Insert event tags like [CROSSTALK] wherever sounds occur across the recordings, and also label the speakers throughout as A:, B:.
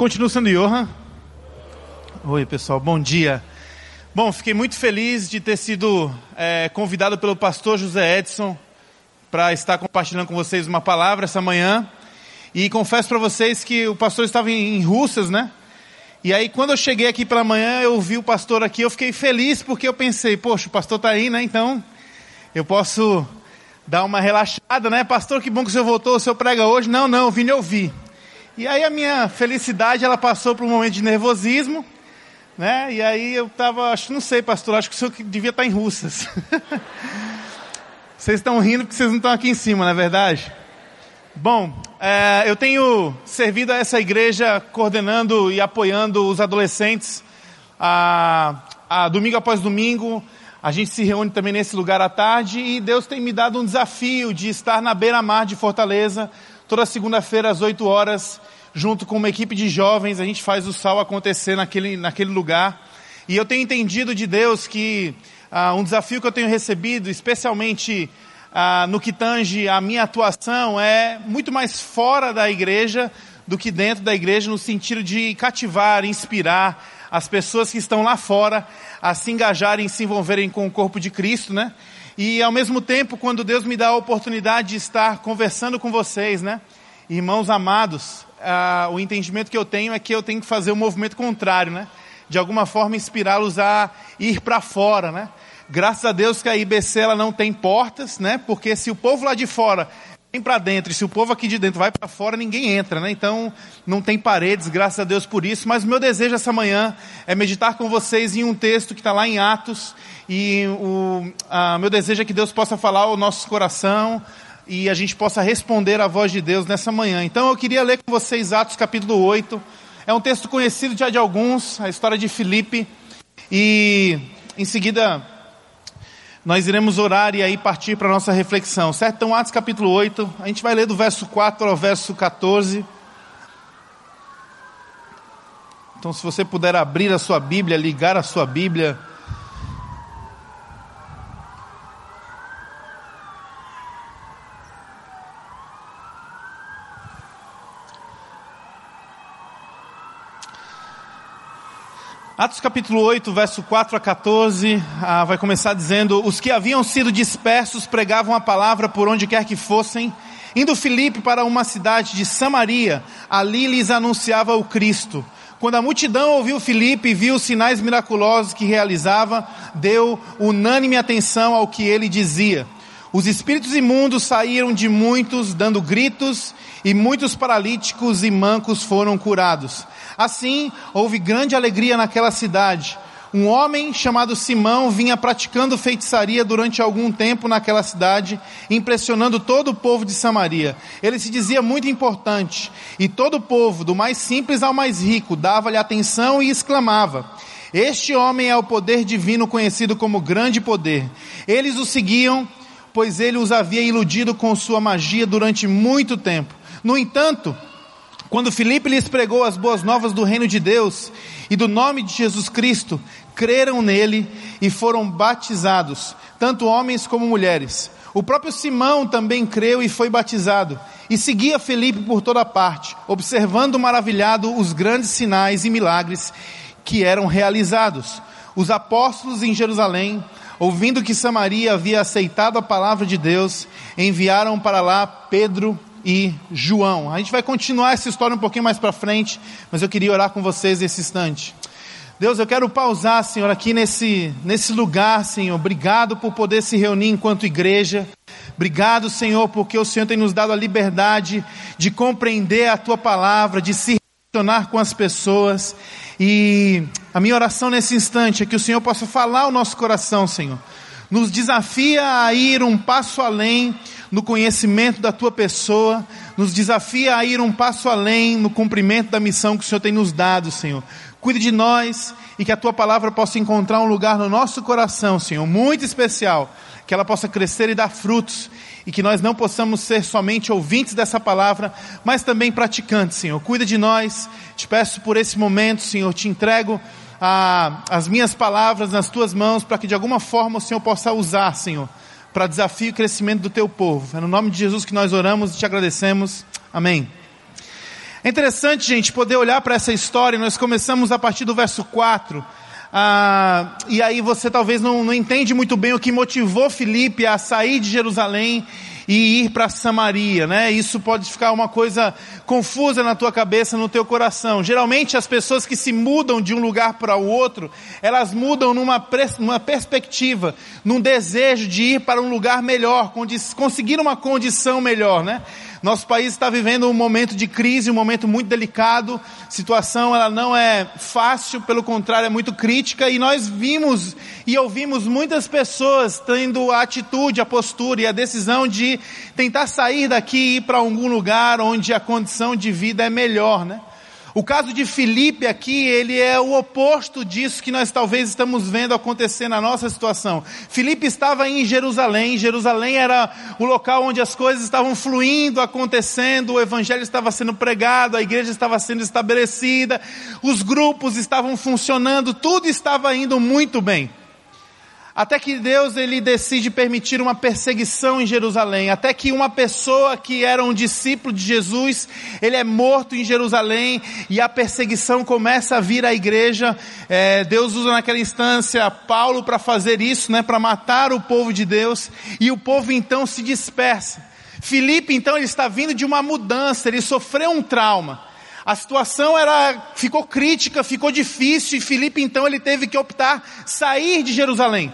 A: continuo sendo Johan. Oi, pessoal, bom dia. Bom, fiquei muito feliz de ter sido é, convidado pelo pastor José Edson para estar compartilhando com vocês uma palavra essa manhã. E confesso para vocês que o pastor estava em, em Russas, né? E aí, quando eu cheguei aqui pela manhã, eu vi o pastor aqui, eu fiquei feliz porque eu pensei, poxa, o pastor está aí, né? Então, eu posso dar uma relaxada, né? Pastor, que bom que o senhor voltou, o senhor prega hoje. Não, não, eu vim lhe ouvir. E aí a minha felicidade, ela passou por um momento de nervosismo, né? E aí eu estava, acho, não sei, pastor, acho que o senhor devia estar em Russas. [LAUGHS] vocês estão rindo porque vocês não estão aqui em cima, não é verdade? Bom, é, eu tenho servido a essa igreja coordenando e apoiando os adolescentes a, a domingo após domingo. A gente se reúne também nesse lugar à tarde e Deus tem me dado um desafio de estar na beira-mar de Fortaleza, toda segunda-feira às 8 horas, junto com uma equipe de jovens, a gente faz o sal acontecer naquele, naquele lugar. E eu tenho entendido de Deus que ah, um desafio que eu tenho recebido, especialmente ah, no que tange a minha atuação, é muito mais fora da igreja do que dentro da igreja, no sentido de cativar, inspirar as pessoas que estão lá fora a se engajarem, se envolverem com o corpo de Cristo, né? E ao mesmo tempo, quando Deus me dá a oportunidade de estar conversando com vocês, né? Irmãos amados, o entendimento que eu tenho é que eu tenho que fazer o um movimento contrário, né? De alguma forma inspirá-los a ir para fora, né? Graças a Deus que a IBC ela não tem portas, né? Porque se o povo lá de fora vem para dentro e se o povo aqui de dentro vai para fora, ninguém entra, né? Então não tem paredes, graças a Deus por isso. Mas o meu desejo essa manhã é meditar com vocês em um texto que está lá em Atos e o meu desejo é que Deus possa falar ao nosso coração e a gente possa responder à voz de Deus nessa manhã. Então eu queria ler com vocês Atos capítulo 8. É um texto conhecido já de alguns, a história de Filipe. E em seguida nós iremos orar e aí partir para a nossa reflexão, certo? Então, Atos capítulo 8, a gente vai ler do verso 4 ao verso 14. Então, se você puder abrir a sua Bíblia, ligar a sua Bíblia Atos capítulo 8, verso 4 a 14, ah, vai começar dizendo: Os que haviam sido dispersos pregavam a palavra por onde quer que fossem. Indo Filipe para uma cidade de Samaria, ali lhes anunciava o Cristo. Quando a multidão ouviu Filipe e viu os sinais miraculosos que realizava, deu unânime atenção ao que ele dizia. Os espíritos imundos saíram de muitos, dando gritos, e muitos paralíticos e mancos foram curados. Assim, houve grande alegria naquela cidade. Um homem chamado Simão vinha praticando feitiçaria durante algum tempo naquela cidade, impressionando todo o povo de Samaria. Ele se dizia muito importante, e todo o povo, do mais simples ao mais rico, dava-lhe atenção e exclamava: Este homem é o poder divino conhecido como grande poder. Eles o seguiam, pois ele os havia iludido com sua magia durante muito tempo. No entanto, quando Filipe lhes pregou as boas novas do reino de Deus e do nome de Jesus Cristo, creram nele e foram batizados, tanto homens como mulheres. O próprio Simão também creu e foi batizado, e seguia Felipe por toda parte, observando maravilhado os grandes sinais e milagres que eram realizados. Os apóstolos em Jerusalém, ouvindo que Samaria havia aceitado a palavra de Deus, enviaram para lá Pedro e João. A gente vai continuar essa história um pouquinho mais para frente, mas eu queria orar com vocês nesse instante. Deus, eu quero pausar, Senhor, aqui nesse, nesse lugar, Senhor. Obrigado por poder se reunir enquanto igreja. Obrigado, Senhor, porque o Senhor tem nos dado a liberdade de compreender a Tua palavra, de se relacionar com as pessoas. E a minha oração nesse instante é que o Senhor possa falar ao nosso coração, Senhor. Nos desafia a ir um passo além no conhecimento da tua pessoa, nos desafia a ir um passo além no cumprimento da missão que o Senhor tem nos dado, Senhor. Cuide de nós e que a tua palavra possa encontrar um lugar no nosso coração, Senhor, muito especial, que ela possa crescer e dar frutos e que nós não possamos ser somente ouvintes dessa palavra, mas também praticantes, Senhor. Cuida de nós, te peço por esse momento, Senhor, te entrego a, as minhas palavras nas tuas mãos para que de alguma forma o Senhor possa usar, Senhor para desafio e crescimento do teu povo. É no nome de Jesus que nós oramos e te agradecemos. Amém. É interessante, gente, poder olhar para essa história. Nós começamos a partir do verso 4. Ah, e aí você talvez não, não entende muito bem o que motivou Filipe a sair de Jerusalém e ir para Samaria, né? Isso pode ficar uma coisa confusa na tua cabeça, no teu coração. Geralmente as pessoas que se mudam de um lugar para o outro, elas mudam numa, numa perspectiva, num desejo de ir para um lugar melhor, conseguir uma condição melhor, né? Nosso país está vivendo um momento de crise, um momento muito delicado. A situação ela não é fácil, pelo contrário, é muito crítica. E nós vimos e ouvimos muitas pessoas tendo a atitude, a postura e a decisão de tentar sair daqui e ir para algum lugar onde a condição de vida é melhor, né? O caso de Filipe aqui, ele é o oposto disso que nós talvez estamos vendo acontecer na nossa situação. Filipe estava em Jerusalém, Jerusalém era o local onde as coisas estavam fluindo, acontecendo, o evangelho estava sendo pregado, a igreja estava sendo estabelecida, os grupos estavam funcionando, tudo estava indo muito bem. Até que Deus ele decide permitir uma perseguição em Jerusalém, até que uma pessoa que era um discípulo de Jesus, ele é morto em Jerusalém e a perseguição começa a vir à igreja. É, Deus usa naquela instância Paulo para fazer isso, né, para matar o povo de Deus e o povo então se dispersa. Filipe então ele está vindo de uma mudança, ele sofreu um trauma. A situação era, ficou crítica, ficou difícil e Filipe então ele teve que optar sair de Jerusalém.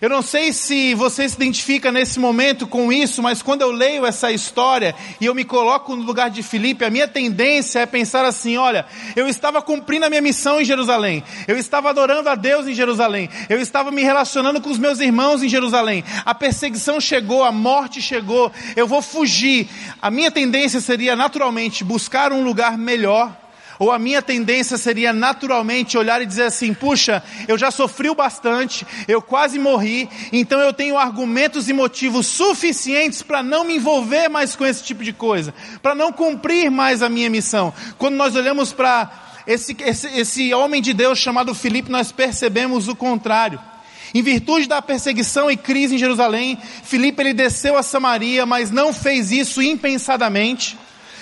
A: Eu não sei se você se identifica nesse momento com isso, mas quando eu leio essa história e eu me coloco no lugar de Filipe, a minha tendência é pensar assim: olha, eu estava cumprindo a minha missão em Jerusalém, eu estava adorando a Deus em Jerusalém, eu estava me relacionando com os meus irmãos em Jerusalém, a perseguição chegou, a morte chegou, eu vou fugir. A minha tendência seria naturalmente buscar um lugar melhor ou a minha tendência seria naturalmente olhar e dizer assim: puxa, eu já sofri bastante, eu quase morri, então eu tenho argumentos e motivos suficientes para não me envolver mais com esse tipo de coisa, para não cumprir mais a minha missão. Quando nós olhamos para esse, esse, esse homem de Deus chamado Filipe, nós percebemos o contrário. Em virtude da perseguição e crise em Jerusalém, Filipe ele desceu a Samaria, mas não fez isso impensadamente.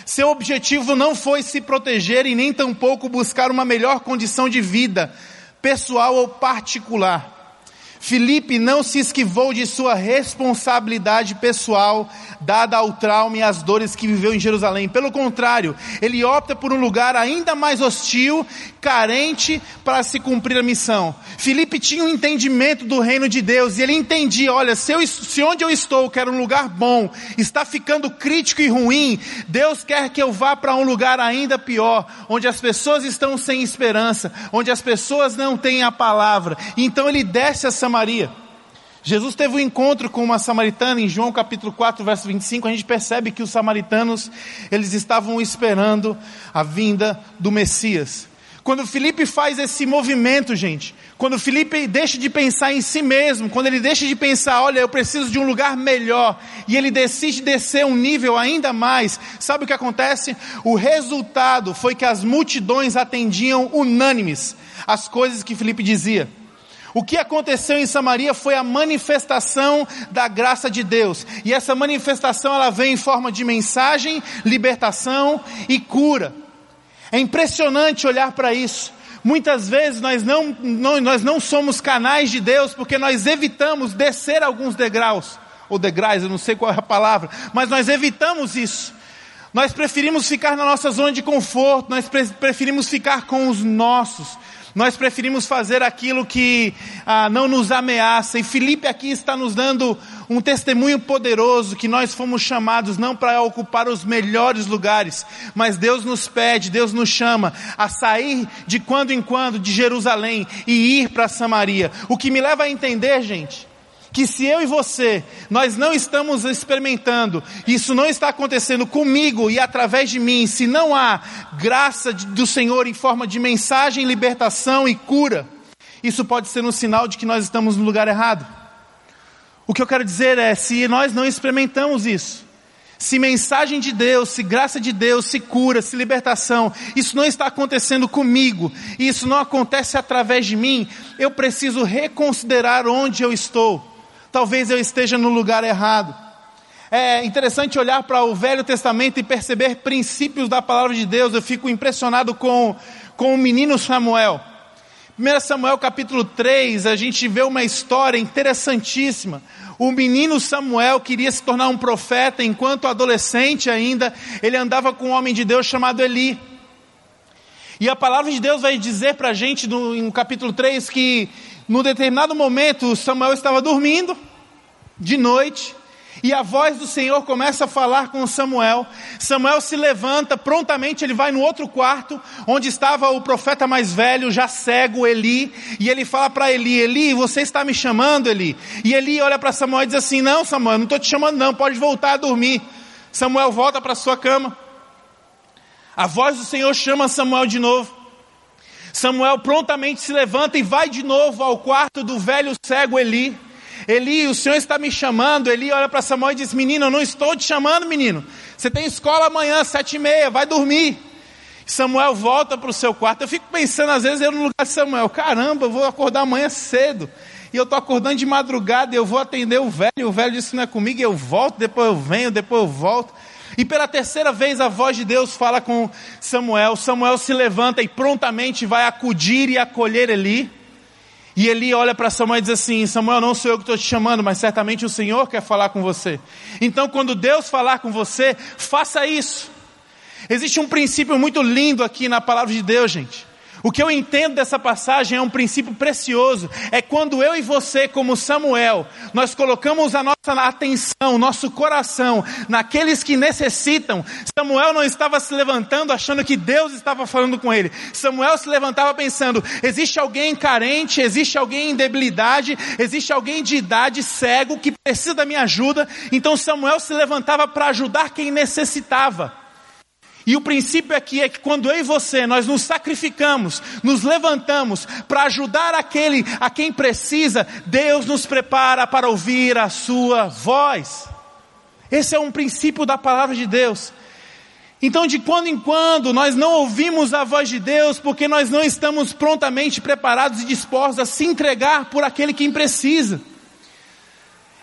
A: Seu objetivo não foi se proteger e nem tampouco buscar uma melhor condição de vida, pessoal ou particular. Filipe não se esquivou de sua responsabilidade pessoal dada ao trauma e às dores que viveu em Jerusalém. Pelo contrário, ele opta por um lugar ainda mais hostil, carente para se cumprir a missão. Filipe tinha um entendimento do reino de Deus e ele entendia, olha, se, eu, se onde eu estou, que era um lugar bom, está ficando crítico e ruim, Deus quer que eu vá para um lugar ainda pior, onde as pessoas estão sem esperança, onde as pessoas não têm a palavra. Então ele desce a Samaria. Jesus teve um encontro com uma samaritana em João capítulo 4, verso 25, a gente percebe que os samaritanos, eles estavam esperando a vinda do Messias. Quando Felipe faz esse movimento, gente, quando Felipe deixa de pensar em si mesmo, quando ele deixa de pensar, olha, eu preciso de um lugar melhor, e ele decide descer um nível ainda mais, sabe o que acontece? O resultado foi que as multidões atendiam unânimes as coisas que Felipe dizia. O que aconteceu em Samaria foi a manifestação da graça de Deus. E essa manifestação ela vem em forma de mensagem, libertação e cura. É impressionante olhar para isso. Muitas vezes nós não, não, nós não somos canais de Deus porque nós evitamos descer alguns degraus, ou degraus, eu não sei qual é a palavra, mas nós evitamos isso. Nós preferimos ficar na nossa zona de conforto, nós preferimos ficar com os nossos. Nós preferimos fazer aquilo que ah, não nos ameaça. E Felipe aqui está nos dando um testemunho poderoso que nós fomos chamados não para ocupar os melhores lugares, mas Deus nos pede, Deus nos chama a sair de quando em quando de Jerusalém e ir para Samaria. O que me leva a entender, gente, que se eu e você, nós não estamos experimentando, isso não está acontecendo comigo e através de mim, se não há graça do Senhor em forma de mensagem, libertação e cura, isso pode ser um sinal de que nós estamos no lugar errado. O que eu quero dizer é, se nós não experimentamos isso, se mensagem de Deus, se graça de Deus, se cura, se libertação, isso não está acontecendo comigo, e isso não acontece através de mim, eu preciso reconsiderar onde eu estou talvez eu esteja no lugar errado. é interessante olhar para o Velho Testamento e perceber princípios da palavra de Deus. Eu fico impressionado com, com o menino Samuel. 1 Samuel capítulo 3, a gente vê uma história interessantíssima. O menino Samuel queria se tornar um profeta, enquanto adolescente ainda, ele andava com um homem de Deus chamado Eli. E a palavra de Deus vai dizer para a gente no, no capítulo 3 que, no determinado momento, Samuel estava dormindo, de noite, e a voz do Senhor começa a falar com Samuel. Samuel se levanta, prontamente ele vai no outro quarto, onde estava o profeta mais velho, já cego, Eli, e ele fala para Eli: Eli, você está me chamando, Eli? E Eli olha para Samuel e diz assim: Não, Samuel, não estou te chamando, não, pode voltar a dormir. Samuel volta para sua cama. A voz do Senhor chama Samuel de novo. Samuel prontamente se levanta e vai de novo ao quarto do velho cego Eli. Eli, o Senhor está me chamando. Eli olha para Samuel e diz: Menino, eu não estou te chamando, menino. Você tem escola amanhã, sete e meia, vai dormir. Samuel volta para o seu quarto. Eu fico pensando, às vezes, eu no lugar de Samuel: caramba, eu vou acordar amanhã cedo. E eu estou acordando de madrugada e eu vou atender o velho. O velho disse: não é comigo, eu volto, depois eu venho, depois eu volto. E pela terceira vez a voz de Deus fala com Samuel. Samuel se levanta e prontamente vai acudir e acolher Eli. E Eli olha para Samuel e diz assim: Samuel, não sou eu que estou te chamando, mas certamente o Senhor quer falar com você. Então, quando Deus falar com você, faça isso. Existe um princípio muito lindo aqui na palavra de Deus, gente. O que eu entendo dessa passagem é um princípio precioso. É quando eu e você, como Samuel, nós colocamos a nossa atenção, nosso coração naqueles que necessitam. Samuel não estava se levantando achando que Deus estava falando com ele. Samuel se levantava pensando: existe alguém carente, existe alguém em debilidade, existe alguém de idade cego que precisa da minha ajuda. Então Samuel se levantava para ajudar quem necessitava. E o princípio aqui é que quando eu e você, nós nos sacrificamos, nos levantamos para ajudar aquele a quem precisa, Deus nos prepara para ouvir a sua voz. Esse é um princípio da palavra de Deus. Então, de quando em quando, nós não ouvimos a voz de Deus porque nós não estamos prontamente preparados e dispostos a se entregar por aquele quem precisa.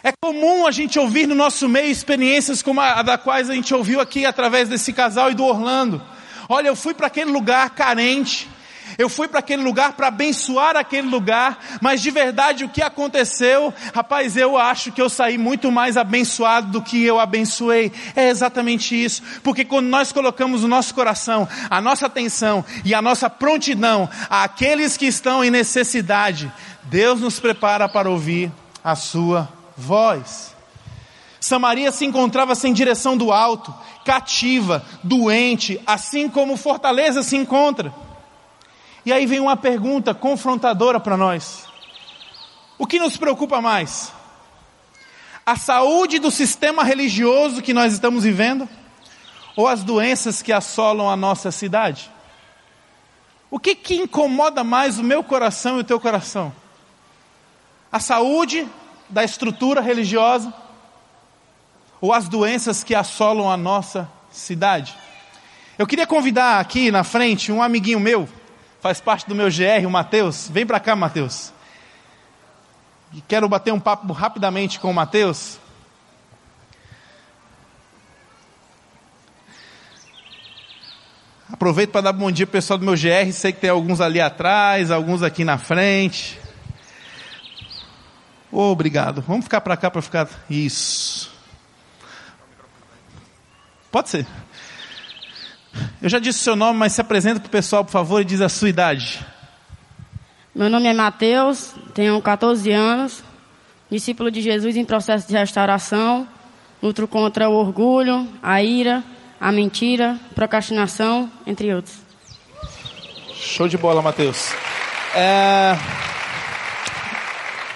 A: É comum a gente ouvir no nosso meio experiências como a, da quais a gente ouviu aqui através desse casal e do Orlando. Olha, eu fui para aquele lugar carente, eu fui para aquele lugar para abençoar aquele lugar, mas de verdade o que aconteceu, rapaz, eu acho que eu saí muito mais abençoado do que eu abençoei. É exatamente isso, porque quando nós colocamos o nosso coração, a nossa atenção e a nossa prontidão àqueles que estão em necessidade, Deus nos prepara para ouvir a sua voz. Samaria se encontrava sem direção do alto, cativa, doente, assim como Fortaleza se encontra. E aí vem uma pergunta confrontadora para nós: o que nos preocupa mais? A saúde do sistema religioso que nós estamos vivendo? Ou as doenças que assolam a nossa cidade? O que, que incomoda mais o meu coração e o teu coração? A saúde da estrutura religiosa ou as doenças que assolam a nossa cidade. Eu queria convidar aqui na frente um amiguinho meu, faz parte do meu GR, o Matheus. Vem para cá, Matheus. Quero bater um papo rapidamente com o Matheus. Aproveito para dar bom dia pessoal do meu GR. Sei que tem alguns ali atrás, alguns aqui na frente. Oh, obrigado. Vamos ficar para cá para ficar. Isso. Pode ser. Eu já disse o seu nome, mas se apresenta para o pessoal, por favor, e diz a sua idade.
B: Meu nome é Mateus, tenho 14 anos, discípulo de Jesus em processo de restauração, luto contra o orgulho, a ira, a mentira, procrastinação, entre outros.
A: Show de bola, Mateus. É...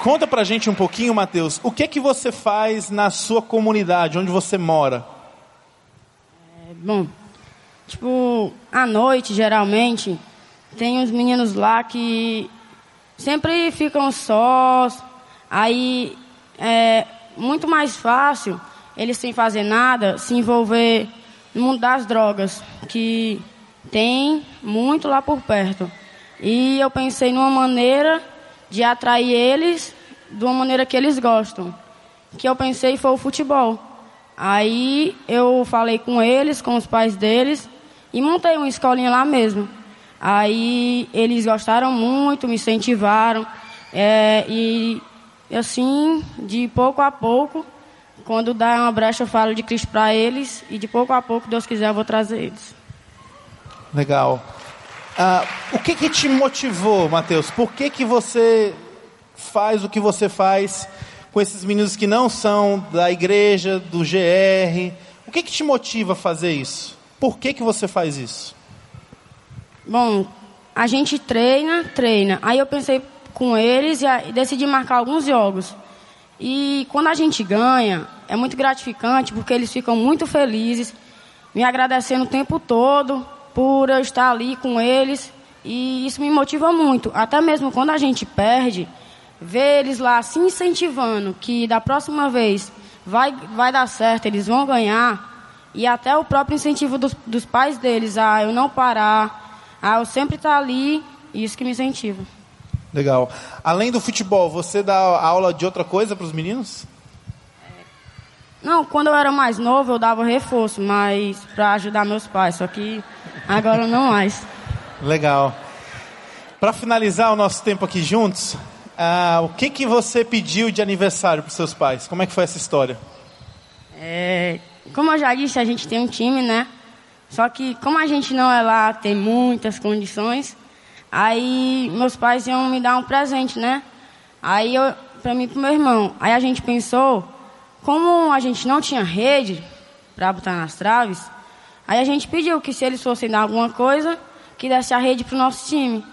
A: Conta pra gente um pouquinho, Mateus, o que que você faz na sua comunidade, onde você mora?
B: É, bom, tipo, à noite, geralmente, tem uns meninos lá que sempre ficam sós, aí é muito mais fácil eles sem fazer nada se envolver no mundo das drogas, que tem muito lá por perto. E eu pensei numa maneira de atrair eles de uma maneira que eles gostam. Que eu pensei foi o futebol. Aí eu falei com eles, com os pais deles, e montei uma escolinha lá mesmo. Aí eles gostaram muito, me incentivaram. É, e assim, de pouco a pouco, quando dá uma brecha, eu falo de Cristo para eles. E de pouco a pouco, Deus quiser, eu vou trazer eles.
A: Legal. Ah, o que, que te motivou, Mateus? Por que, que você faz o que você faz com esses meninos que não são da igreja, do GR? O que, que te motiva a fazer isso? Por que, que você faz isso?
B: Bom, a gente treina, treina. Aí eu pensei com eles e decidi marcar alguns jogos. E quando a gente ganha, é muito gratificante porque eles ficam muito felizes, me agradecendo o tempo todo por eu estar ali com eles e isso me motiva muito. Até mesmo quando a gente perde, ver eles lá se incentivando que da próxima vez vai, vai dar certo, eles vão ganhar. E até o próprio incentivo dos, dos pais deles, a eu não parar, a eu sempre estar ali, isso que me incentiva.
A: Legal. Além do futebol, você dá aula de outra coisa para os meninos?
B: Não, quando eu era mais novo eu dava reforço, mas para ajudar meus pais, só que agora não mais.
A: Legal. Para finalizar o nosso tempo aqui juntos, uh, o que que você pediu de aniversário para seus pais? Como é que foi essa história?
B: É, como eu já disse, a gente tem um time, né? Só que como a gente não é lá, tem muitas condições. Aí meus pais iam me dar um presente, né? Aí eu, para mim e pro meu irmão. Aí a gente pensou como a gente não tinha rede para botar nas traves, aí a gente pediu que se eles fossem dar alguma coisa, que desse a rede para o nosso time.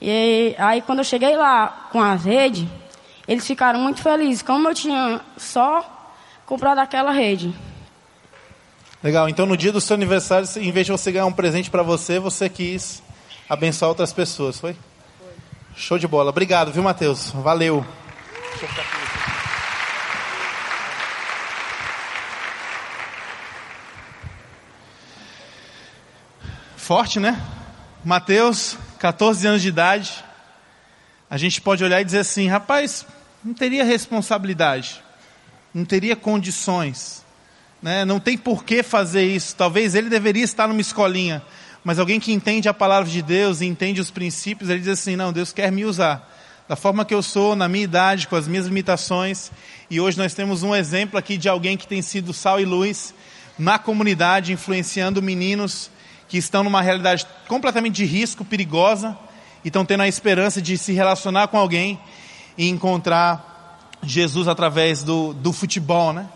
B: E aí quando eu cheguei lá com as redes, eles ficaram muito felizes, como eu tinha só comprado aquela rede.
A: Legal, então no dia do seu aniversário, em vez de você ganhar um presente para você, você quis abençoar outras pessoas, foi? Foi. Show de bola. Obrigado, viu, Matheus? Valeu. Forte, né? Mateus, 14 anos de idade. A gente pode olhar e dizer assim: rapaz, não teria responsabilidade, não teria condições, né? não tem por que fazer isso. Talvez ele deveria estar numa escolinha, mas alguém que entende a palavra de Deus e entende os princípios, ele diz assim: não, Deus quer me usar da forma que eu sou, na minha idade, com as minhas limitações. E hoje nós temos um exemplo aqui de alguém que tem sido sal e luz na comunidade, influenciando meninos que estão numa realidade completamente de risco, perigosa, e estão tendo a esperança de se relacionar com alguém e encontrar Jesus através do, do futebol, né?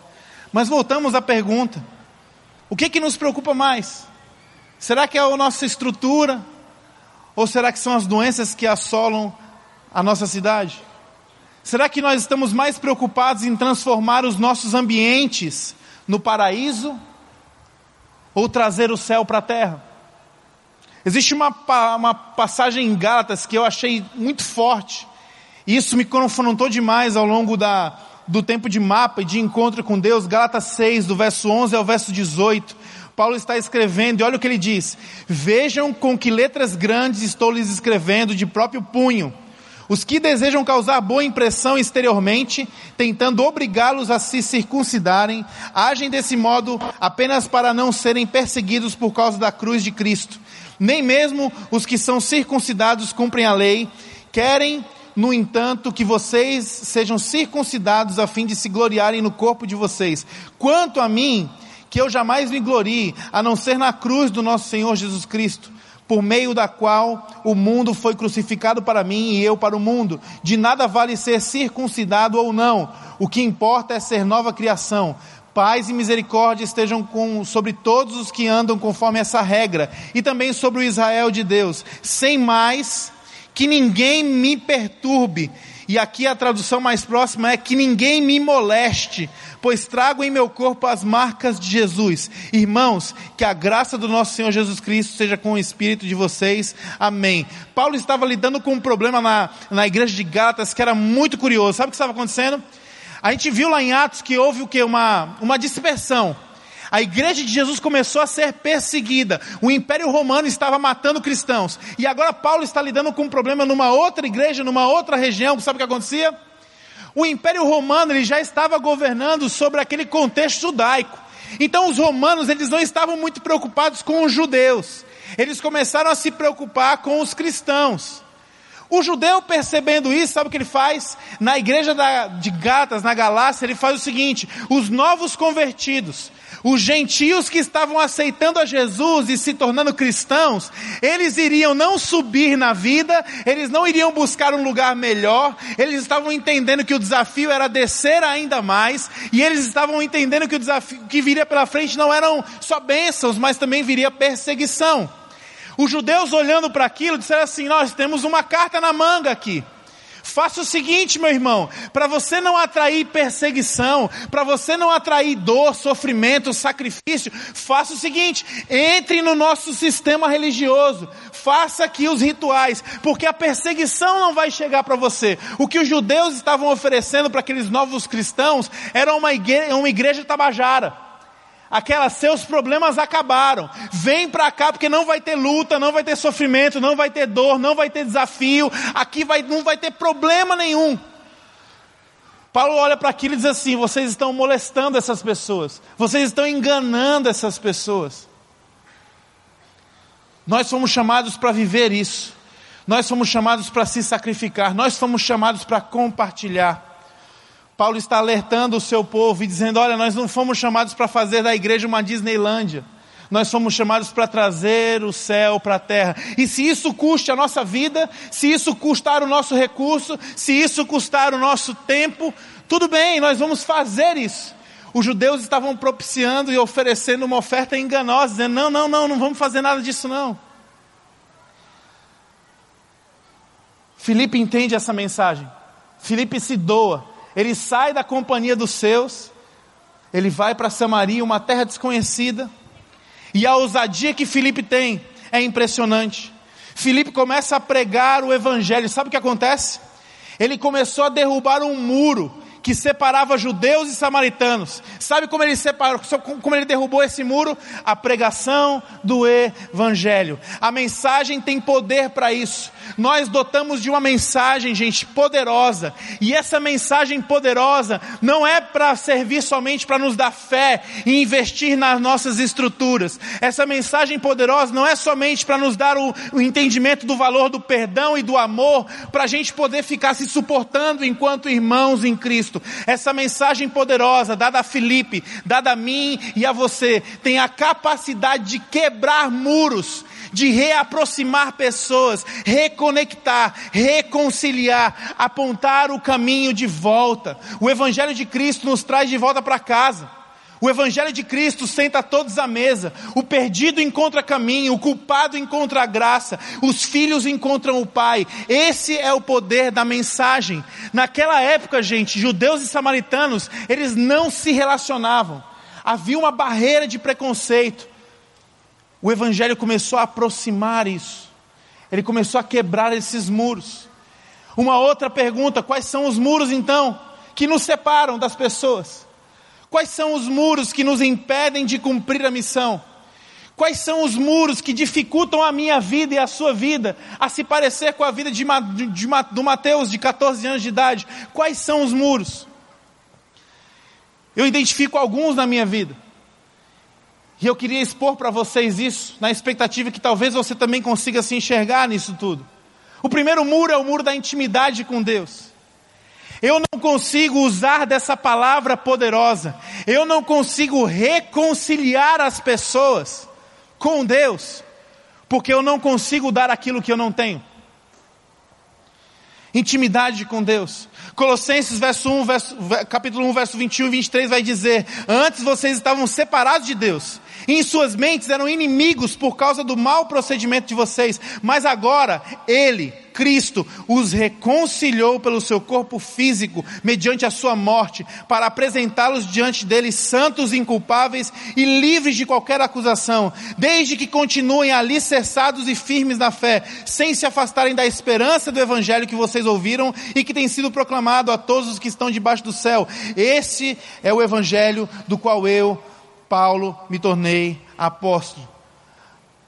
A: Mas voltamos à pergunta: o que que nos preocupa mais? Será que é a nossa estrutura? Ou será que são as doenças que assolam a nossa cidade? Será que nós estamos mais preocupados em transformar os nossos ambientes no paraíso ou trazer o céu para a terra. Existe uma, uma passagem em Gálatas que eu achei muito forte. E isso me confrontou demais ao longo da, do tempo de mapa e de encontro com Deus. Gálatas 6, do verso 11 ao verso 18. Paulo está escrevendo e olha o que ele diz: Vejam com que letras grandes estou lhes escrevendo de próprio punho os que desejam causar boa impressão exteriormente, tentando obrigá-los a se circuncidarem, agem desse modo apenas para não serem perseguidos por causa da cruz de Cristo. Nem mesmo os que são circuncidados cumprem a lei, querem, no entanto, que vocês sejam circuncidados a fim de se gloriarem no corpo de vocês. Quanto a mim, que eu jamais me glorie, a não ser na cruz do nosso Senhor Jesus Cristo por meio da qual o mundo foi crucificado para mim e eu para o mundo. De nada vale ser circuncidado ou não, o que importa é ser nova criação. Paz e misericórdia estejam com, sobre todos os que andam conforme essa regra, e também sobre o Israel de Deus. Sem mais, que ninguém me perturbe, e aqui a tradução mais próxima é que ninguém me moleste, pois trago em meu corpo as marcas de Jesus. Irmãos, que a graça do nosso Senhor Jesus Cristo seja com o espírito de vocês. Amém. Paulo estava lidando com um problema na, na igreja de Gálatas que era muito curioso. Sabe o que estava acontecendo? A gente viu lá em Atos que houve o que? Uma, uma dispersão. A igreja de Jesus começou a ser perseguida. O Império Romano estava matando cristãos. E agora Paulo está lidando com um problema numa outra igreja, numa outra região. Sabe o que acontecia? O Império Romano ele já estava governando sobre aquele contexto judaico. Então os romanos eles não estavam muito preocupados com os judeus. Eles começaram a se preocupar com os cristãos. O judeu percebendo isso, sabe o que ele faz? Na igreja da, de Gatas, na Galácia, ele faz o seguinte: os novos convertidos, os gentios que estavam aceitando a Jesus e se tornando cristãos, eles iriam não subir na vida, eles não iriam buscar um lugar melhor, eles estavam entendendo que o desafio era descer ainda mais, e eles estavam entendendo que o desafio que viria pela frente não eram só bênçãos, mas também viria perseguição. Os judeus olhando para aquilo disseram assim: Nós temos uma carta na manga aqui. Faça o seguinte, meu irmão, para você não atrair perseguição, para você não atrair dor, sofrimento, sacrifício, faça o seguinte: entre no nosso sistema religioso, faça aqui os rituais, porque a perseguição não vai chegar para você. O que os judeus estavam oferecendo para aqueles novos cristãos era uma igreja, uma igreja tabajara aquelas seus problemas acabaram. Vem para cá porque não vai ter luta, não vai ter sofrimento, não vai ter dor, não vai ter desafio. Aqui vai, não vai ter problema nenhum. Paulo olha para aquilo e diz assim: vocês estão molestando essas pessoas, vocês estão enganando essas pessoas. Nós somos chamados para viver isso, nós somos chamados para se sacrificar, nós somos chamados para compartilhar. Paulo está alertando o seu povo e dizendo: olha, nós não fomos chamados para fazer da igreja uma Disneylândia. Nós somos chamados para trazer o céu para a terra. E se isso custe a nossa vida, se isso custar o nosso recurso, se isso custar o nosso tempo, tudo bem, nós vamos fazer isso. Os judeus estavam propiciando e oferecendo uma oferta enganosa, dizendo: não, não, não, não vamos fazer nada disso não. Filipe entende essa mensagem. Filipe se doa. Ele sai da companhia dos seus, ele vai para Samaria, uma terra desconhecida, e a ousadia que Filipe tem é impressionante. Filipe começa a pregar o evangelho, sabe o que acontece? Ele começou a derrubar um muro que separava judeus e samaritanos. Sabe como ele separou, como ele derrubou esse muro? A pregação do evangelho. A mensagem tem poder para isso. Nós dotamos de uma mensagem, gente, poderosa. E essa mensagem poderosa não é para servir somente para nos dar fé e investir nas nossas estruturas. Essa mensagem poderosa não é somente para nos dar o, o entendimento do valor do perdão e do amor, para a gente poder ficar se suportando enquanto irmãos em Cristo. Cristo. Essa mensagem poderosa, dada a Filipe, dada a mim e a você, tem a capacidade de quebrar muros, de reaproximar pessoas, reconectar, reconciliar, apontar o caminho de volta. O Evangelho de Cristo nos traz de volta para casa. O Evangelho de Cristo senta todos à mesa. O perdido encontra caminho, o culpado encontra graça, os filhos encontram o Pai. Esse é o poder da mensagem. Naquela época, gente, judeus e samaritanos, eles não se relacionavam. Havia uma barreira de preconceito. O Evangelho começou a aproximar isso. Ele começou a quebrar esses muros. Uma outra pergunta: quais são os muros então que nos separam das pessoas? Quais são os muros que nos impedem de cumprir a missão? Quais são os muros que dificultam a minha vida e a sua vida a se parecer com a vida de, de, de, do Mateus de 14 anos de idade? Quais são os muros? Eu identifico alguns na minha vida. E eu queria expor para vocês isso, na expectativa que talvez você também consiga se enxergar nisso tudo. O primeiro muro é o muro da intimidade com Deus. Eu não consigo usar dessa palavra poderosa. Eu não consigo reconciliar as pessoas com Deus, porque eu não consigo dar aquilo que eu não tenho. Intimidade com Deus. Colossenses verso 1, verso, capítulo 1, verso 21 e 23 vai dizer: Antes vocês estavam separados de Deus, em suas mentes eram inimigos por causa do mau procedimento de vocês, mas agora Ele, Cristo, os reconciliou pelo seu corpo físico, mediante a sua morte, para apresentá-los diante dele santos, inculpáveis e livres de qualquer acusação, desde que continuem alicerçados e firmes na fé, sem se afastarem da esperança do Evangelho que vocês ouviram e que tem sido proclamado a todos os que estão debaixo do céu. Esse é o Evangelho do qual eu, Paulo, me tornei apóstolo.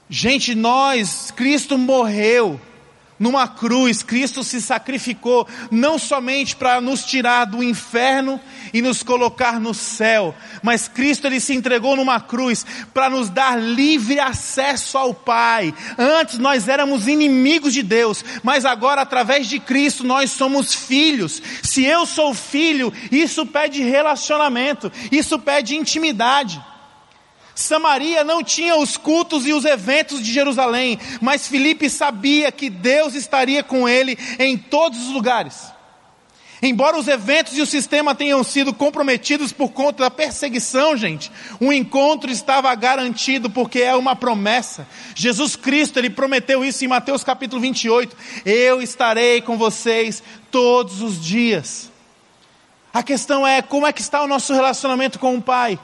A: Gente, nós, Cristo morreu numa cruz, Cristo se sacrificou não somente para nos tirar do inferno e nos colocar no céu, mas Cristo ele se entregou numa cruz para nos dar livre acesso ao Pai. Antes nós éramos inimigos de Deus, mas agora através de Cristo nós somos filhos. Se eu sou filho, isso pede relacionamento, isso pede intimidade. Samaria não tinha os cultos e os eventos de Jerusalém, mas Filipe sabia que Deus estaria com ele em todos os lugares. Embora os eventos e o sistema tenham sido comprometidos por conta da perseguição, gente, o encontro estava garantido porque é uma promessa. Jesus Cristo, ele prometeu isso em Mateus capítulo 28. Eu estarei com vocês todos os dias. A questão é como é que está o nosso relacionamento com o Pai?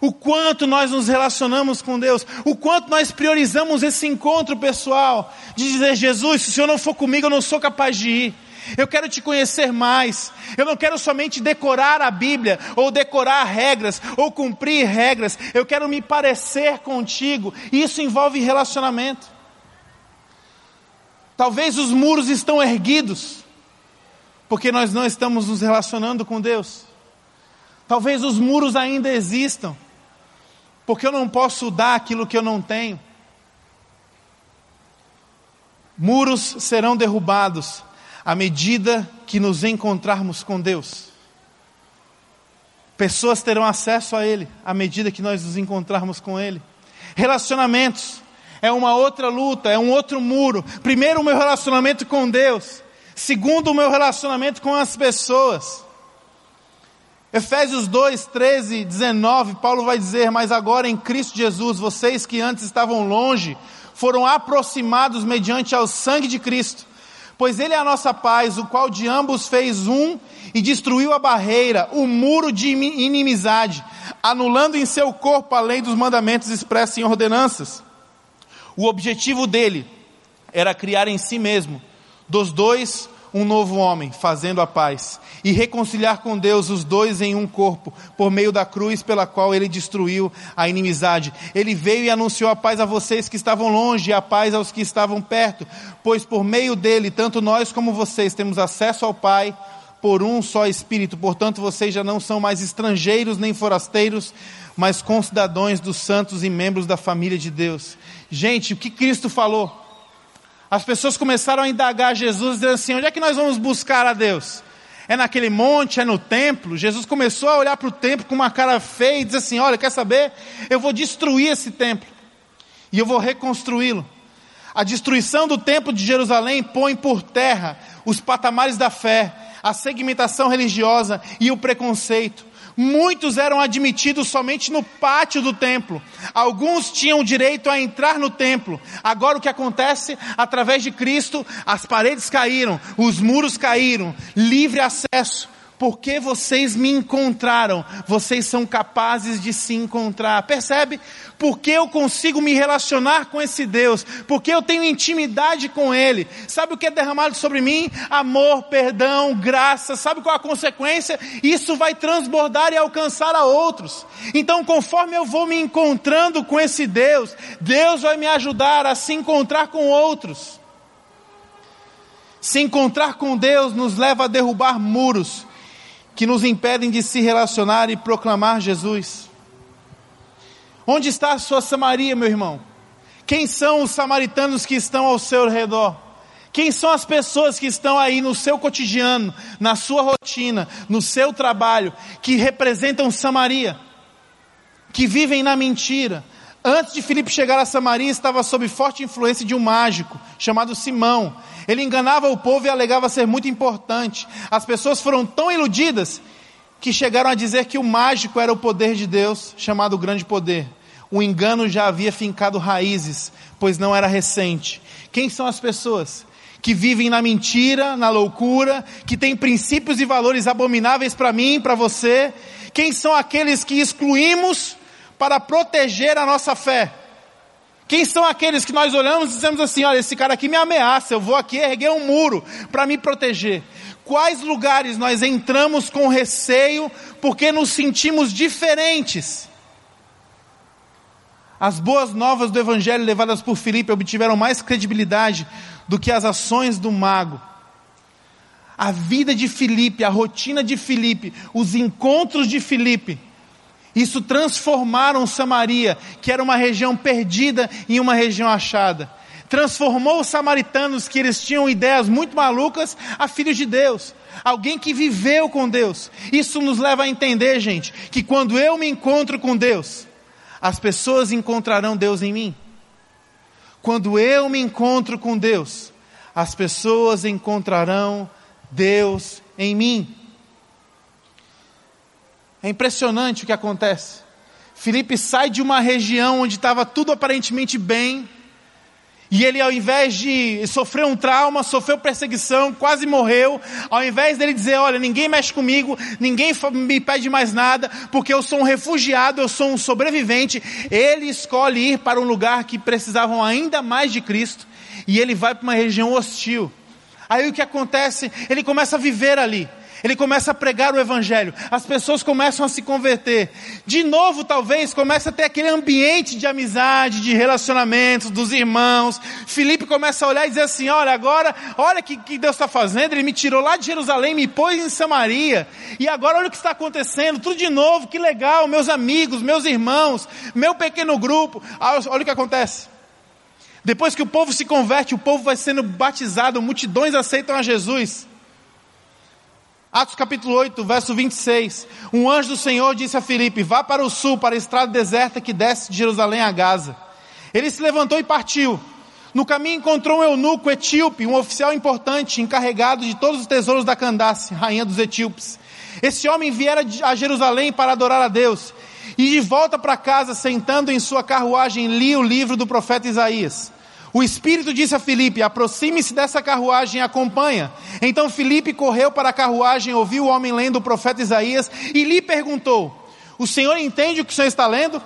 A: O quanto nós nos relacionamos com Deus, o quanto nós priorizamos esse encontro pessoal, de dizer, Jesus, se o Senhor não for comigo, eu não sou capaz de ir. Eu quero te conhecer mais. Eu não quero somente decorar a Bíblia, ou decorar regras, ou cumprir regras. Eu quero me parecer contigo. Isso envolve relacionamento. Talvez os muros estão erguidos, porque nós não estamos nos relacionando com Deus. Talvez os muros ainda existam, porque eu não posso dar aquilo que eu não tenho. Muros serão derrubados à medida que nos encontrarmos com Deus. Pessoas terão acesso a Ele à medida que nós nos encontrarmos com Ele. Relacionamentos é uma outra luta, é um outro muro. Primeiro, o meu relacionamento com Deus. Segundo, o meu relacionamento com as pessoas. Efésios 2, 13, 19, Paulo vai dizer: Mas agora em Cristo Jesus, vocês que antes estavam longe, foram aproximados mediante ao sangue de Cristo. Pois Ele é a nossa paz, o qual de ambos fez um e destruiu a barreira, o muro de inimizade, anulando em seu corpo a lei dos mandamentos expressos em ordenanças. O objetivo dele era criar em si mesmo, dos dois, um novo homem, fazendo a paz, e reconciliar com Deus os dois em um corpo, por meio da cruz pela qual ele destruiu a inimizade. Ele veio e anunciou a paz a vocês que estavam longe e a paz aos que estavam perto, pois por meio dele, tanto nós como vocês temos acesso ao Pai por um só Espírito. Portanto, vocês já não são mais estrangeiros nem forasteiros, mas concidadãos dos santos e membros da família de Deus. Gente, o que Cristo falou? As pessoas começaram a indagar Jesus, dizendo assim: onde é que nós vamos buscar a Deus? É naquele monte, é no templo? Jesus começou a olhar para o templo com uma cara feia e dizer assim: olha, quer saber? Eu vou destruir esse templo e eu vou reconstruí-lo. A destruição do templo de Jerusalém põe por terra os patamares da fé, a segmentação religiosa e o preconceito. Muitos eram admitidos somente no pátio do templo. Alguns tinham direito a entrar no templo. Agora o que acontece? Através de Cristo, as paredes caíram, os muros caíram, livre acesso porque vocês me encontraram, vocês são capazes de se encontrar. Percebe? Porque eu consigo me relacionar com esse Deus, porque eu tenho intimidade com Ele. Sabe o que é derramado sobre mim? Amor, perdão, graça. Sabe qual a consequência? Isso vai transbordar e alcançar a outros. Então, conforme eu vou me encontrando com esse Deus, Deus vai me ajudar a se encontrar com outros. Se encontrar com Deus nos leva a derrubar muros que nos impedem de se relacionar e proclamar Jesus. Onde está a sua Samaria, meu irmão? Quem são os samaritanos que estão ao seu redor? Quem são as pessoas que estão aí no seu cotidiano, na sua rotina, no seu trabalho, que representam Samaria, que vivem na mentira, Antes de Filipe chegar a Samaria, estava sob forte influência de um mágico chamado Simão. Ele enganava o povo e alegava ser muito importante. As pessoas foram tão iludidas que chegaram a dizer que o mágico era o poder de Deus, chamado grande poder. O engano já havia fincado raízes, pois não era recente. Quem são as pessoas? Que vivem na mentira, na loucura, que têm princípios e valores abomináveis para mim, para você. Quem são aqueles que excluímos para proteger a nossa fé. Quem são aqueles que nós olhamos e dizemos assim: olha, esse cara aqui me ameaça, eu vou aqui erguer um muro para me proteger? Quais lugares nós entramos com receio porque nos sentimos diferentes? As boas novas do Evangelho levadas por Filipe obtiveram mais credibilidade do que as ações do mago. A vida de Filipe, a rotina de Filipe, os encontros de Filipe, isso transformaram Samaria, que era uma região perdida, em uma região achada. Transformou os samaritanos, que eles tinham ideias muito malucas, a filhos de Deus. Alguém que viveu com Deus. Isso nos leva a entender, gente, que quando eu me encontro com Deus, as pessoas encontrarão Deus em mim. Quando eu me encontro com Deus, as pessoas encontrarão Deus em mim. É impressionante o que acontece. Felipe sai de uma região onde estava tudo aparentemente bem, e ele, ao invés de sofrer um trauma, sofreu perseguição, quase morreu, ao invés dele dizer: Olha, ninguém mexe comigo, ninguém me pede mais nada, porque eu sou um refugiado, eu sou um sobrevivente, ele escolhe ir para um lugar que precisavam ainda mais de Cristo, e ele vai para uma região hostil. Aí o que acontece? Ele começa a viver ali. Ele começa a pregar o Evangelho, as pessoas começam a se converter. De novo, talvez, começa a ter aquele ambiente de amizade, de relacionamentos dos irmãos. Felipe começa a olhar e dizer assim: Olha, agora, olha o que, que Deus está fazendo. Ele me tirou lá de Jerusalém, me pôs em Samaria, e agora olha o que está acontecendo, tudo de novo, que legal, meus amigos, meus irmãos, meu pequeno grupo. Ah, olha o que acontece. Depois que o povo se converte, o povo vai sendo batizado, multidões aceitam a Jesus. Atos capítulo 8, verso 26. Um anjo do Senhor disse a Filipe: Vá para o sul, para a estrada deserta que desce de Jerusalém a Gaza. Ele se levantou e partiu. No caminho encontrou um eunuco etíope, um oficial importante, encarregado de todos os tesouros da Candace, rainha dos etíopes. Esse homem viera a Jerusalém para adorar a Deus. E de volta para casa, sentando em sua carruagem, lia o livro do profeta Isaías. O Espírito disse a Filipe: aproxime-se dessa carruagem e acompanha. Então Filipe correu para a carruagem, ouviu o homem lendo o profeta Isaías e lhe perguntou: O senhor entende o que o senhor está lendo?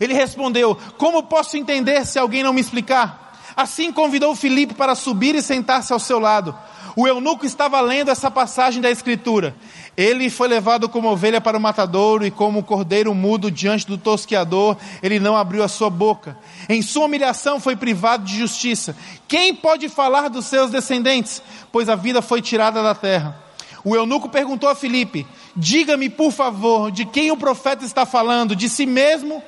A: Ele respondeu: Como posso entender se alguém não me explicar? Assim convidou Filipe para subir e sentar-se ao seu lado. O eunuco estava lendo essa passagem da Escritura. Ele foi levado como ovelha para o matadouro e como cordeiro mudo diante do tosqueador, ele não abriu a sua boca. Em sua humilhação foi privado de justiça. Quem pode falar dos seus descendentes? Pois a vida foi tirada da terra. O eunuco perguntou a Filipe: Diga-me, por favor, de quem o profeta está falando? De si mesmo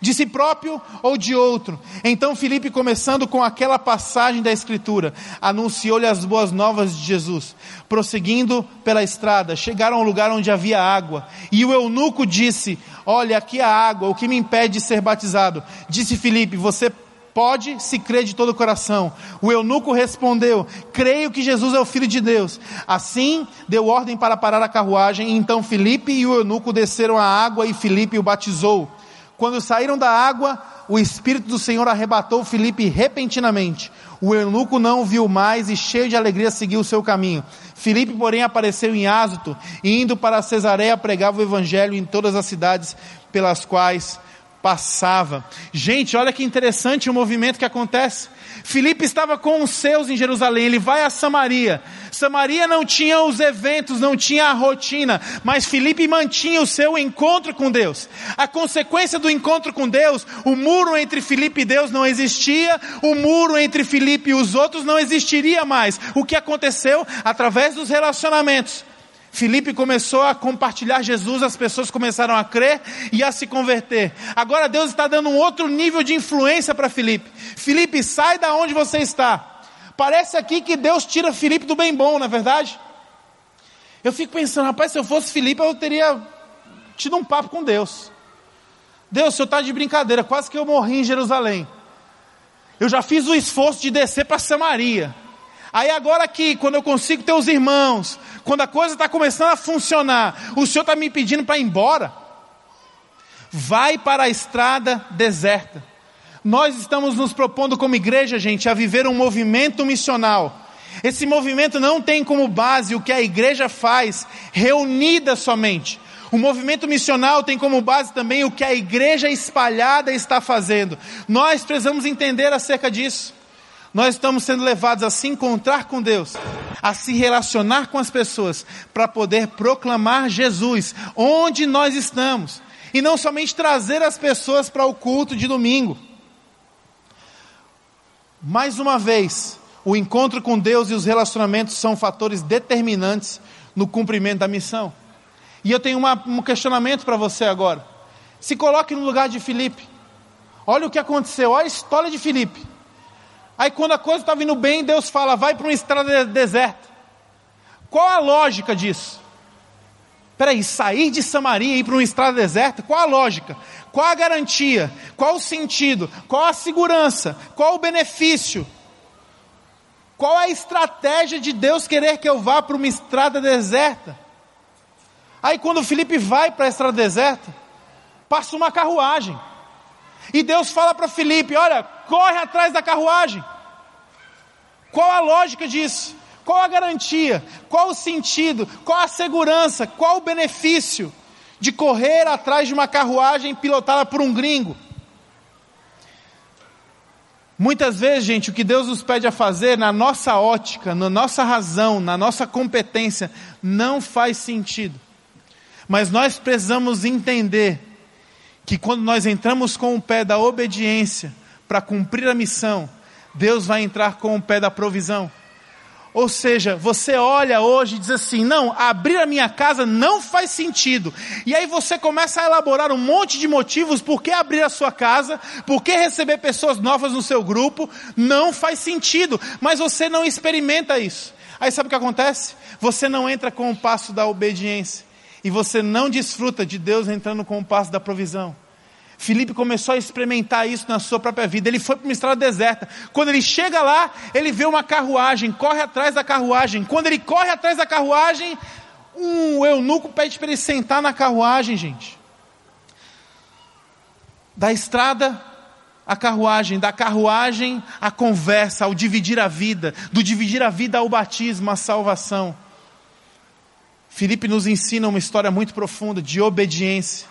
A: de si próprio ou de outro. Então Filipe, começando com aquela passagem da Escritura, anunciou-lhe as boas novas de Jesus. Prosseguindo pela estrada, chegaram ao lugar onde havia água. E o eunuco disse: Olha, aqui há água, o que me impede de ser batizado? Disse Filipe: Você pode se crer de todo o coração. O eunuco respondeu: Creio que Jesus é o Filho de Deus. Assim deu ordem para parar a carruagem. Então Filipe e o eunuco desceram à água e Filipe o batizou. Quando saíram da água, o Espírito do Senhor arrebatou Filipe repentinamente. O eunuco não viu mais e, cheio de alegria, seguiu o seu caminho. Filipe, porém, apareceu em Ázoto e, indo para Cesareia, pregava o evangelho em todas as cidades pelas quais passava. Gente, olha que interessante o movimento que acontece. Filipe estava com os seus em Jerusalém, ele vai a Samaria. Samaria não tinha os eventos, não tinha a rotina, mas Filipe mantinha o seu encontro com Deus. A consequência do encontro com Deus, o muro entre Filipe e Deus não existia, o muro entre Filipe e os outros não existiria mais. O que aconteceu? Através dos relacionamentos. Filipe começou a compartilhar Jesus, as pessoas começaram a crer e a se converter. Agora Deus está dando um outro nível de influência para Filipe. Filipe, sai da onde você está. Parece aqui que Deus tira Filipe do bem bom, não é verdade? Eu fico pensando, rapaz, se eu fosse Filipe, eu teria tido um papo com Deus. Deus, o senhor está de brincadeira, quase que eu morri em Jerusalém. Eu já fiz o esforço de descer para Samaria. Aí agora aqui, quando eu consigo ter os irmãos, quando a coisa está começando a funcionar, o Senhor está me pedindo para ir embora? Vai para a estrada deserta. Nós estamos nos propondo como igreja, gente, a viver um movimento missional. Esse movimento não tem como base o que a igreja faz, reunida somente. O movimento missional tem como base também o que a igreja espalhada está fazendo. Nós precisamos entender acerca disso. Nós estamos sendo levados a se encontrar com Deus, a se relacionar com as pessoas, para poder proclamar Jesus onde nós estamos. E não somente trazer as pessoas para o culto de domingo. Mais uma vez, O encontro com Deus e os relacionamentos são fatores determinantes no cumprimento da missão. E eu tenho uma, um questionamento para você agora. Se coloque no lugar de Filipe. Olha o que aconteceu, olha a história de Filipe. Aí quando a coisa está vindo bem, Deus fala, vai para uma estrada deserta. Qual a lógica disso? Peraí, sair de Samaria e ir para uma estrada deserta? Qual a lógica? Qual a garantia? Qual o sentido? Qual a segurança? Qual o benefício? Qual a estratégia de Deus querer que eu vá para uma estrada deserta? Aí quando o Felipe vai para a estrada deserta, passa uma carruagem. E Deus fala para Felipe: olha, corre atrás da carruagem. Qual a lógica disso? Qual a garantia? Qual o sentido? Qual a segurança? Qual o benefício de correr atrás de uma carruagem pilotada por um gringo? Muitas vezes, gente, o que Deus nos pede a fazer, na nossa ótica, na nossa razão, na nossa competência, não faz sentido. Mas nós precisamos entender que quando nós entramos com o pé da obediência para cumprir a missão, Deus vai entrar com o pé da provisão. Ou seja, você olha hoje e diz assim: não, abrir a minha casa não faz sentido. E aí você começa a elaborar um monte de motivos por que abrir a sua casa, por que receber pessoas novas no seu grupo, não faz sentido. Mas você não experimenta isso. Aí sabe o que acontece? Você não entra com o passo da obediência. E você não desfruta de Deus entrando com o passo da provisão. Filipe começou a experimentar isso na sua própria vida. Ele foi para uma estrada deserta. Quando ele chega lá, ele vê uma carruagem, corre atrás da carruagem. Quando ele corre atrás da carruagem, um eunuco pede para ele sentar na carruagem, gente. Da estrada a carruagem, da carruagem a conversa, ao dividir a vida, do dividir a vida ao batismo, à salvação. Filipe nos ensina uma história muito profunda de obediência.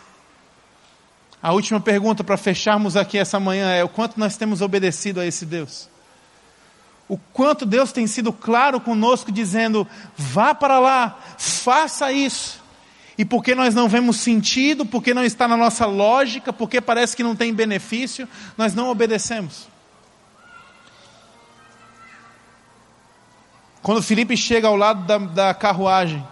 A: A última pergunta para fecharmos aqui essa manhã é: o quanto nós temos obedecido a esse Deus? O quanto Deus tem sido claro conosco, dizendo: vá para lá, faça isso. E porque nós não vemos sentido, porque não está na nossa lógica, porque parece que não tem benefício, nós não obedecemos. Quando Felipe chega ao lado da, da carruagem,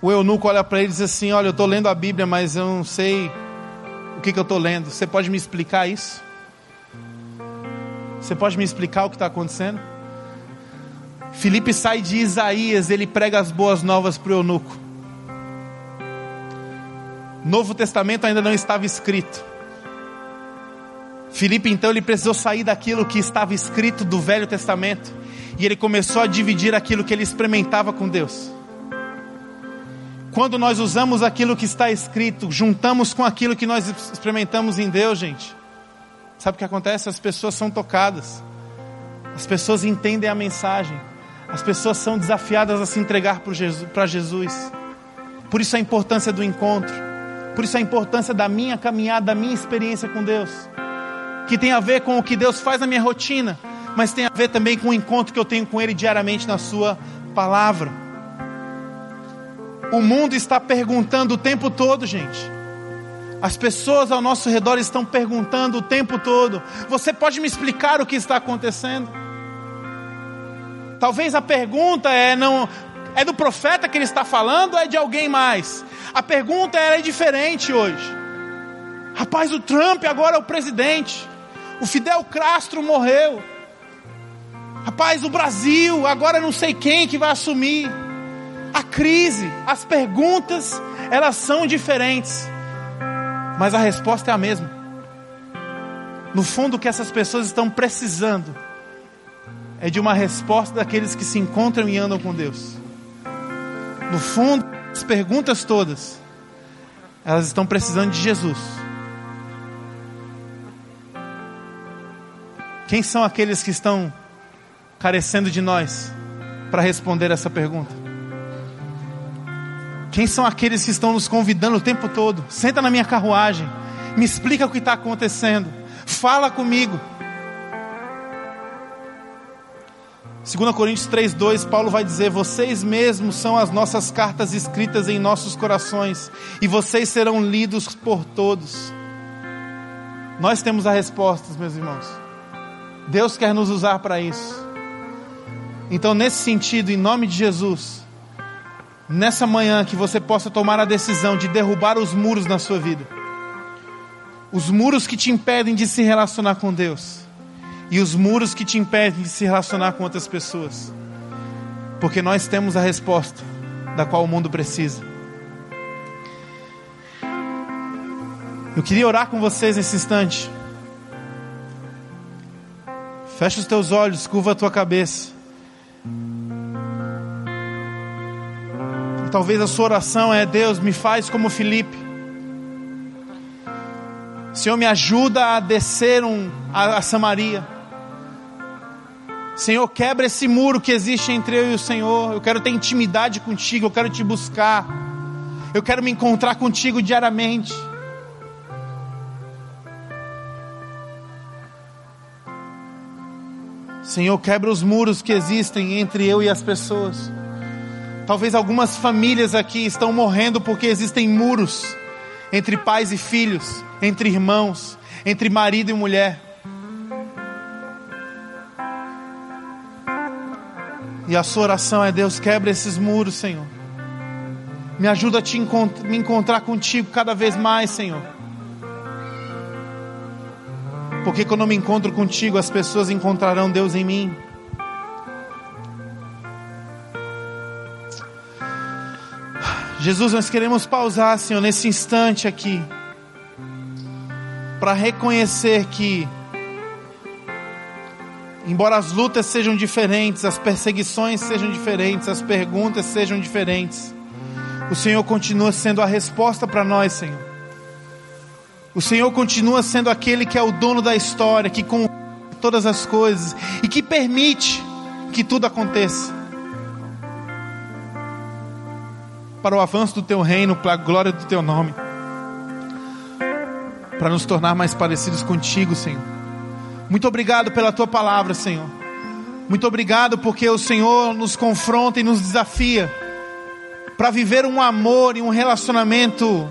A: o eunuco olha para ele e diz assim: Olha, eu estou lendo a Bíblia, mas eu não sei o que, que eu estou lendo. Você pode me explicar isso? Você pode me explicar o que está acontecendo? Felipe sai de Isaías, ele prega as boas novas para o eunuco. Novo Testamento ainda não estava escrito. Felipe então ele precisou sair daquilo que estava escrito do Velho Testamento e ele começou a dividir aquilo que ele experimentava com Deus. Quando nós usamos aquilo que está escrito, juntamos com aquilo que nós experimentamos em Deus, gente, sabe o que acontece? As pessoas são tocadas, as pessoas entendem a mensagem, as pessoas são desafiadas a se entregar para Jesus. Por isso a importância do encontro, por isso a importância da minha caminhada, da minha experiência com Deus, que tem a ver com o que Deus faz na minha rotina, mas tem a ver também com o encontro que eu tenho com Ele diariamente na Sua palavra. O mundo está perguntando o tempo todo, gente. As pessoas ao nosso redor estão perguntando o tempo todo: Você pode me explicar o que está acontecendo? Talvez a pergunta é não é do profeta que ele está falando ou é de alguém mais? A pergunta é diferente hoje. Rapaz, o Trump agora é o presidente. O Fidel Castro morreu. Rapaz, o Brasil agora não sei quem que vai assumir a crise, as perguntas, elas são diferentes, mas a resposta é a mesma. No fundo, o que essas pessoas estão precisando é de uma resposta daqueles que se encontram e andam com Deus. No fundo, as perguntas todas, elas estão precisando de Jesus. Quem são aqueles que estão carecendo de nós para responder essa pergunta? Quem são aqueles que estão nos convidando o tempo todo? Senta na minha carruagem, me explica o que está acontecendo, fala comigo. 2 Coríntios 3,2, Paulo vai dizer: Vocês mesmos são as nossas cartas escritas em nossos corações, e vocês serão lidos por todos. Nós temos a resposta, meus irmãos. Deus quer nos usar para isso. Então, nesse sentido, em nome de Jesus, nessa manhã que você possa tomar a decisão de derrubar os muros na sua vida. Os muros que te impedem de se relacionar com Deus. E os muros que te impedem de se relacionar com outras pessoas. Porque nós temos a resposta da qual o mundo precisa. Eu queria orar com vocês nesse instante. Fecha os teus olhos, curva a tua cabeça. E talvez a sua oração é: Deus, me faz como Felipe. Senhor, me ajuda a descer um, a, a Samaria. Senhor, quebra esse muro que existe entre eu e o Senhor. Eu quero ter intimidade contigo, eu quero te buscar. Eu quero me encontrar contigo diariamente. Senhor, quebra os muros que existem entre eu e as pessoas. Talvez algumas famílias aqui estão morrendo porque existem muros entre pais e filhos, entre irmãos, entre marido e mulher. E a sua oração é: Deus, quebra esses muros, Senhor. Me ajuda a te encont me encontrar contigo cada vez mais, Senhor. Porque quando eu me encontro contigo, as pessoas encontrarão Deus em mim. Jesus, nós queremos pausar, Senhor, nesse instante aqui, para reconhecer que, embora as lutas sejam diferentes, as perseguições sejam diferentes, as perguntas sejam diferentes, o Senhor continua sendo a resposta para nós, Senhor. O Senhor continua sendo aquele que é o dono da história, que com todas as coisas e que permite que tudo aconteça. Para o avanço do teu reino, para a glória do teu nome. Para nos tornar mais parecidos contigo, Senhor. Muito obrigado pela tua palavra, Senhor. Muito obrigado porque o Senhor nos confronta e nos desafia para viver um amor e um relacionamento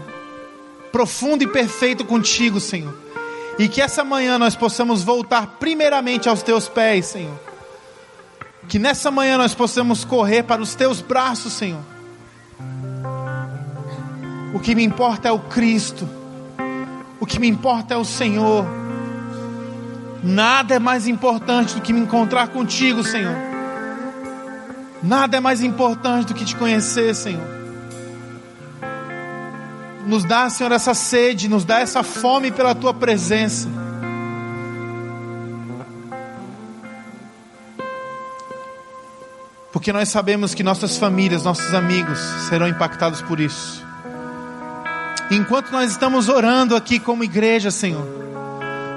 A: profundo e perfeito contigo, Senhor. E que essa manhã nós possamos voltar primeiramente aos teus pés, Senhor. Que nessa manhã nós possamos correr para os teus braços, Senhor. O que me importa é o Cristo. O que me importa é o Senhor. Nada é mais importante do que me encontrar contigo, Senhor. Nada é mais importante do que te conhecer, Senhor. Nos dá, Senhor, essa sede, nos dá essa fome pela tua presença. Porque nós sabemos que nossas famílias, nossos amigos serão impactados por isso. Enquanto nós estamos orando aqui como igreja, Senhor,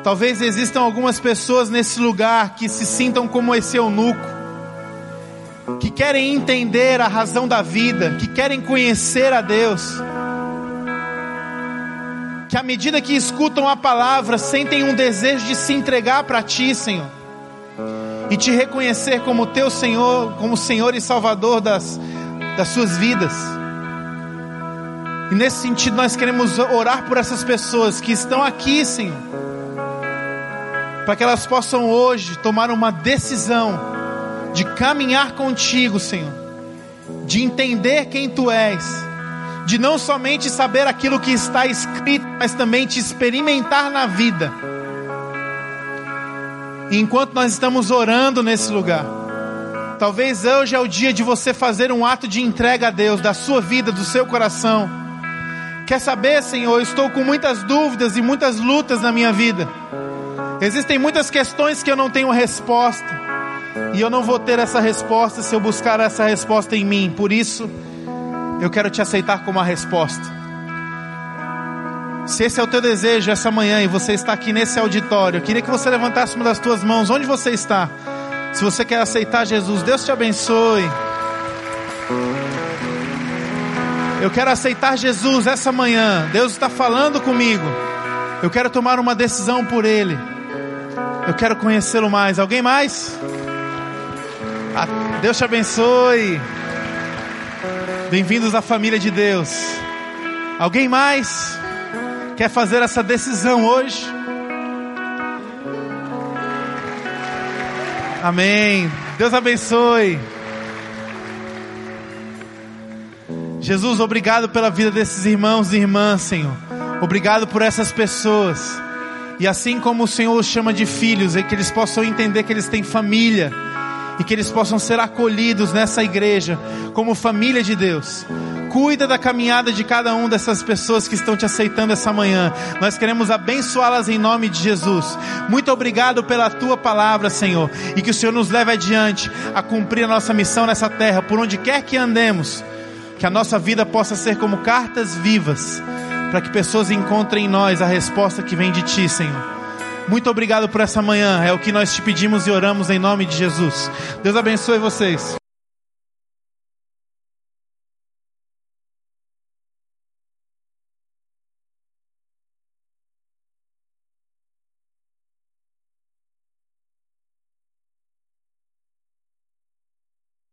A: talvez existam algumas pessoas nesse lugar que se sintam como esse eunuco, que querem entender a razão da vida, que querem conhecer a Deus que à medida que escutam a palavra, sentem um desejo de se entregar para Ti, Senhor, e te reconhecer como Teu Senhor, como Senhor e Salvador das, das suas vidas. E nesse sentido, nós queremos orar por essas pessoas que estão aqui, Senhor, para que elas possam hoje tomar uma decisão de caminhar contigo, Senhor, de entender quem Tu és de não somente saber aquilo que está escrito, mas também te experimentar na vida. E enquanto nós estamos orando nesse lugar, talvez hoje é o dia de você fazer um ato de entrega a Deus, da sua vida, do seu coração. Quer saber, Senhor, eu estou com muitas dúvidas e muitas lutas na minha vida. Existem muitas questões que eu não tenho resposta. E eu não vou ter essa resposta se eu buscar essa resposta em mim. Por isso, eu quero te aceitar como a resposta. Se esse é o teu desejo essa manhã e você está aqui nesse auditório, eu queria que você levantasse uma das tuas mãos, onde você está. Se você quer aceitar Jesus, Deus te abençoe. Eu quero aceitar Jesus essa manhã. Deus está falando comigo. Eu quero tomar uma decisão por Ele. Eu quero conhecê-lo mais. Alguém mais? Ah, Deus te abençoe. Bem-vindos à família de Deus. Alguém mais quer fazer essa decisão hoje? Amém. Deus abençoe. Jesus, obrigado pela vida desses irmãos e irmãs, Senhor. Obrigado por essas pessoas. E assim como o Senhor os chama de filhos, é que eles possam entender que eles têm família e que eles possam ser acolhidos nessa igreja como família de Deus. Cuida da caminhada de cada um dessas pessoas que estão te aceitando essa manhã. Nós queremos abençoá-las em nome de Jesus. Muito obrigado pela tua palavra, Senhor, e que o Senhor nos leve adiante a cumprir a nossa missão nessa terra, por onde quer que andemos que a nossa vida possa ser como cartas vivas, para que pessoas encontrem em nós a resposta que vem de Ti, Senhor. Muito obrigado por essa manhã, é o que nós te pedimos e oramos em nome de Jesus. Deus abençoe vocês.